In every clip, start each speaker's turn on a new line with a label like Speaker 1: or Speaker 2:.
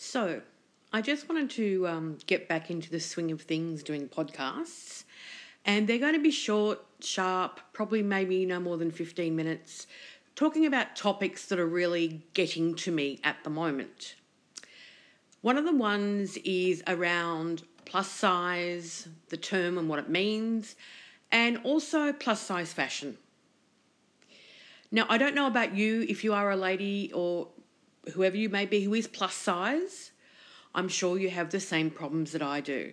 Speaker 1: So, I just wanted to um, get back into the swing of things doing podcasts. And they're going to be short, sharp, probably maybe no more than 15 minutes, talking about topics that are really getting to me at the moment. One of the ones is around plus size, the term and what it means, and also plus size fashion. Now, I don't know about you if you are a lady or whoever you may be who is plus size, I'm sure you have the same problems that I do.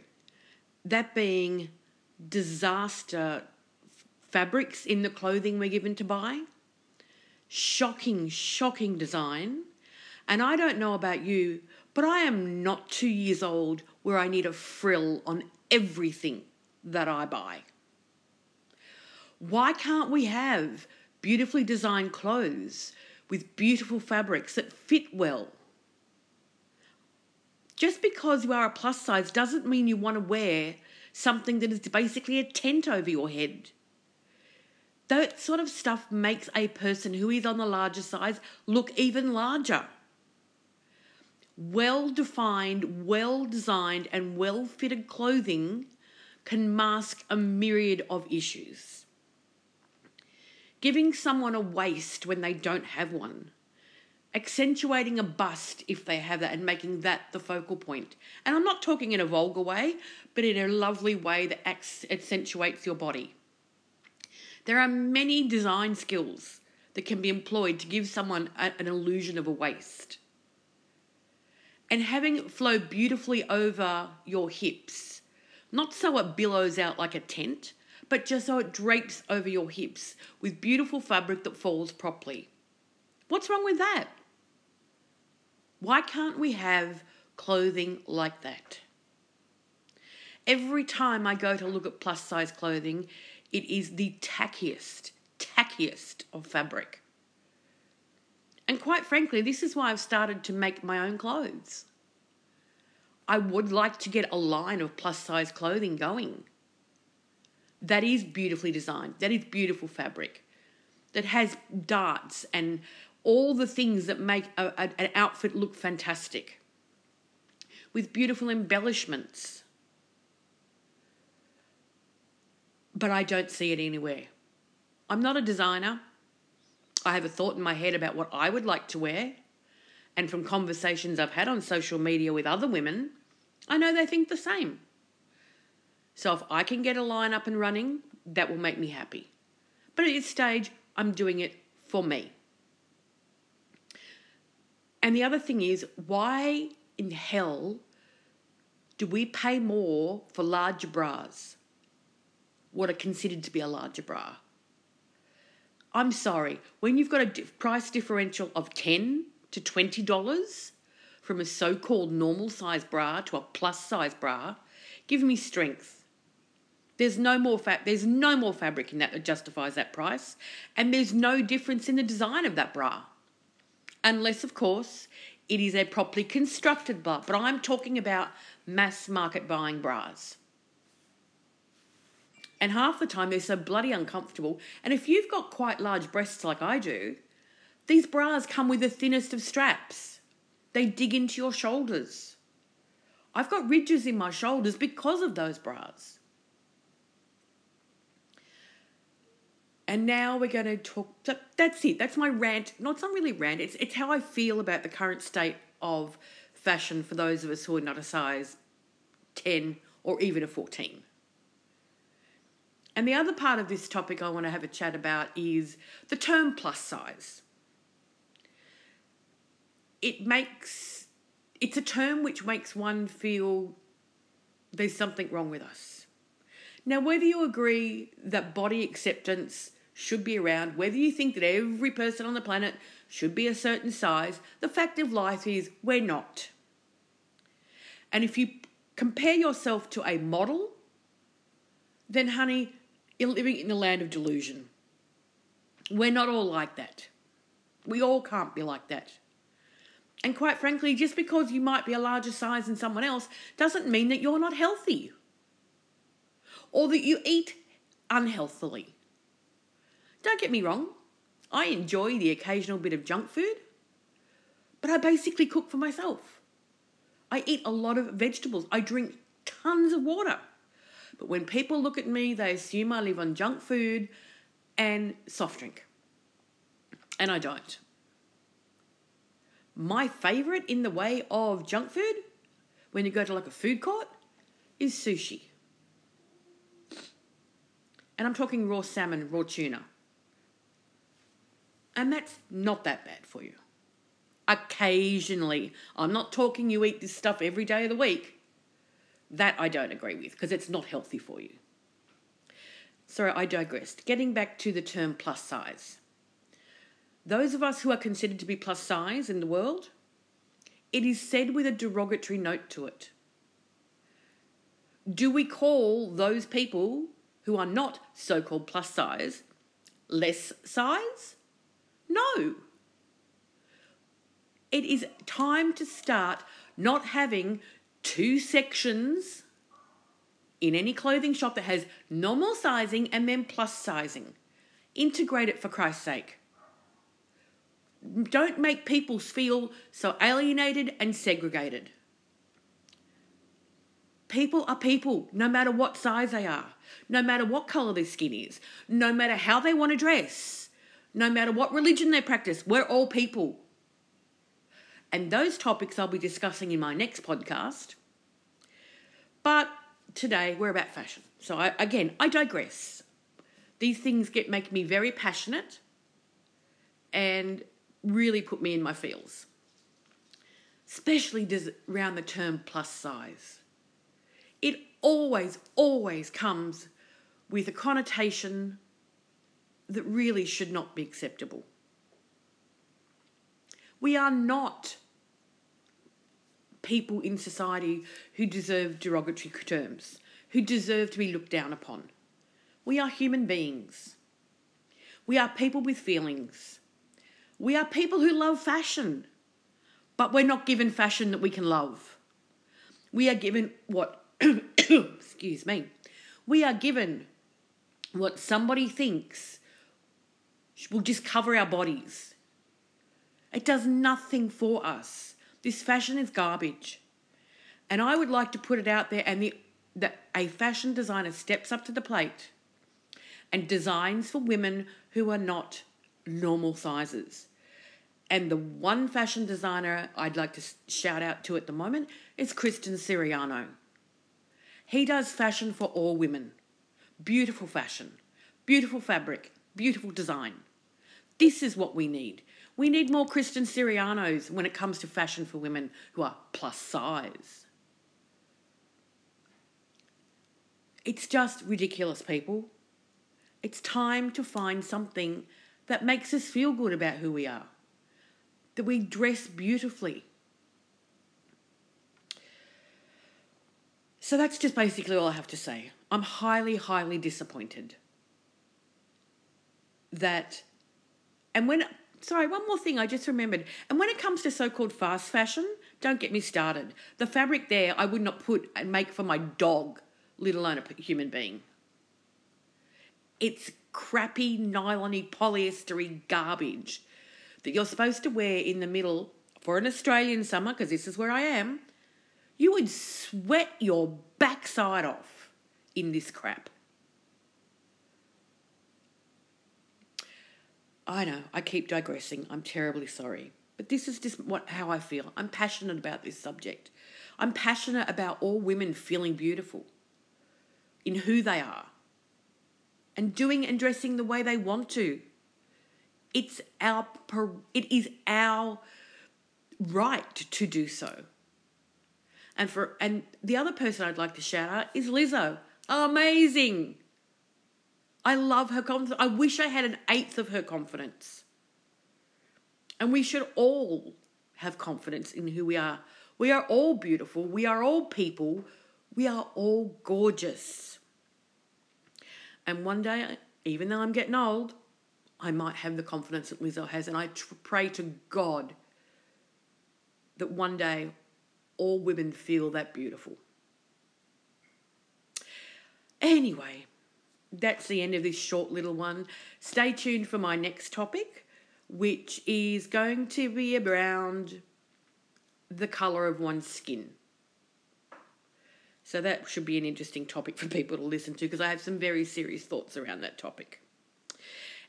Speaker 1: That being disaster fabrics in the clothing we're given to buy, shocking, shocking design. And I don't know about you, but I am not two years old where I need a frill on everything that I buy. Why can't we have beautifully designed clothes with beautiful fabrics that fit well? Just because you are a plus size doesn't mean you want to wear something that is basically a tent over your head. That sort of stuff makes a person who is on the larger size look even larger. Well defined, well designed, and well fitted clothing can mask a myriad of issues. Giving someone a waist when they don't have one accentuating a bust if they have that and making that the focal point. And I'm not talking in a vulgar way, but in a lovely way that accentuates your body. There are many design skills that can be employed to give someone a, an illusion of a waist. And having it flow beautifully over your hips, not so it billows out like a tent, but just so it drapes over your hips with beautiful fabric that falls properly. What's wrong with that? Why can't we have clothing like that? Every time I go to look at plus size clothing, it is the tackiest, tackiest of fabric. And quite frankly, this is why I've started to make my own clothes. I would like to get a line of plus size clothing going. That is beautifully designed, that is beautiful fabric, that has darts and all the things that make a, a, an outfit look fantastic with beautiful embellishments. But I don't see it anywhere. I'm not a designer. I have a thought in my head about what I would like to wear. And from conversations I've had on social media with other women, I know they think the same. So if I can get a line up and running, that will make me happy. But at this stage, I'm doing it for me. And the other thing is, why in hell do we pay more for larger bras? What are considered to be a larger bra? I'm sorry, when you've got a price differential of 10 to $20 from a so called normal size bra to a plus size bra, give me strength. There's no more fat. There's no more fabric in that that justifies that price, and there's no difference in the design of that bra unless, of course, it is a properly constructed bra. But I'm talking about mass market buying bras. And half the time they're so bloody uncomfortable. And if you've got quite large breasts like I do, these bras come with the thinnest of straps. They dig into your shoulders. I've got ridges in my shoulders because of those bras. And now we're going to talk. That's it. That's my rant. No, it's not really rant. It's it's how I feel about the current state of fashion for those of us who are not a size ten or even a fourteen. And the other part of this topic I want to have a chat about is the term plus size. It makes it's a term which makes one feel there's something wrong with us. Now, whether you agree that body acceptance should be around, whether you think that every person on the planet should be a certain size, the fact of life is we're not. And if you compare yourself to a model, then, honey, you're living in a land of delusion. We're not all like that. We all can't be like that. And quite frankly, just because you might be a larger size than someone else doesn't mean that you're not healthy or that you eat unhealthily. Don't get me wrong, I enjoy the occasional bit of junk food, but I basically cook for myself. I eat a lot of vegetables. I drink tons of water. But when people look at me, they assume I live on junk food and soft drink. And I don't. My favorite in the way of junk food, when you go to like a food court, is sushi. And I'm talking raw salmon, raw tuna. And that's not that bad for you. Occasionally, I'm not talking you eat this stuff every day of the week. That I don't agree with because it's not healthy for you. Sorry, I digressed. Getting back to the term plus size. Those of us who are considered to be plus size in the world, it is said with a derogatory note to it. Do we call those people who are not so called plus size less size? No. It is time to start not having two sections in any clothing shop that has normal sizing and then plus sizing. Integrate it for Christ's sake. Don't make people feel so alienated and segregated. People are people, no matter what size they are, no matter what colour their skin is, no matter how they want to dress, no matter what religion they practice. We're all people. And those topics I'll be discussing in my next podcast. But today we're about fashion. So I, again, I digress. These things get make me very passionate and really put me in my feels. Especially does around the term plus size. It always, always comes with a connotation that really should not be acceptable. We are not people in society who deserve derogatory terms, who deserve to be looked down upon. We are human beings. We are people with feelings. We are people who love fashion, but we're not given fashion that we can love. We are given what, excuse me, we are given what somebody thinks will just cover our bodies. It does nothing for us. This fashion is garbage. And I would like to put it out there and the, that a fashion designer steps up to the plate and designs for women who are not normal sizes. And the one fashion designer I'd like to shout out to at the moment is Christian Siriano. He does fashion for all women. Beautiful fashion, beautiful fabric, beautiful design. This is what we need. We need more Christian Sirianos when it comes to fashion for women who are plus size. It's just ridiculous, people. It's time to find something that makes us feel good about who we are, that we dress beautifully. So that's just basically all I have to say. I'm highly, highly disappointed that, and when Sorry, one more thing I just remembered. And when it comes to so called fast fashion, don't get me started. The fabric there I would not put and make for my dog, let alone a human being. It's crappy, nylony, polyestery garbage that you're supposed to wear in the middle for an Australian summer, because this is where I am. You would sweat your backside off in this crap. I know, I keep digressing. I'm terribly sorry. But this is just what how I feel. I'm passionate about this subject. I'm passionate about all women feeling beautiful in who they are and doing and dressing the way they want to. It's our it is our right to do so. And for and the other person I'd like to shout out is Lizzo. Amazing. I love her confidence. I wish I had an eighth of her confidence. And we should all have confidence in who we are. We are all beautiful. We are all people. We are all gorgeous. And one day, even though I'm getting old, I might have the confidence that Lizzo has. And I pray to God that one day all women feel that beautiful. Anyway, that's the end of this short little one. Stay tuned for my next topic, which is going to be around the colour of one's skin. So that should be an interesting topic for people to listen to because I have some very serious thoughts around that topic.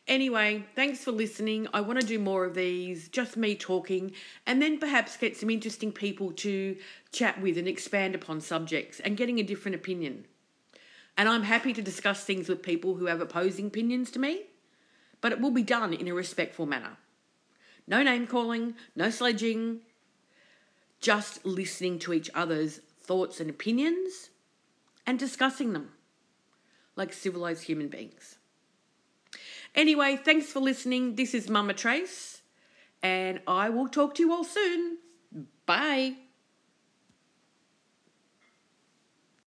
Speaker 1: Anyway, thanks for listening. I want to do more of these, just me talking, and then perhaps get some interesting people to chat with and expand upon subjects and getting a different opinion. And I'm happy to discuss things with people who have opposing opinions to me, but it will be done in a respectful manner. No name calling, no sledging, just listening to each other's thoughts and opinions and discussing them like civilized human beings. Anyway, thanks for listening. This is Mama Trace, and I will talk to you all soon. Bye.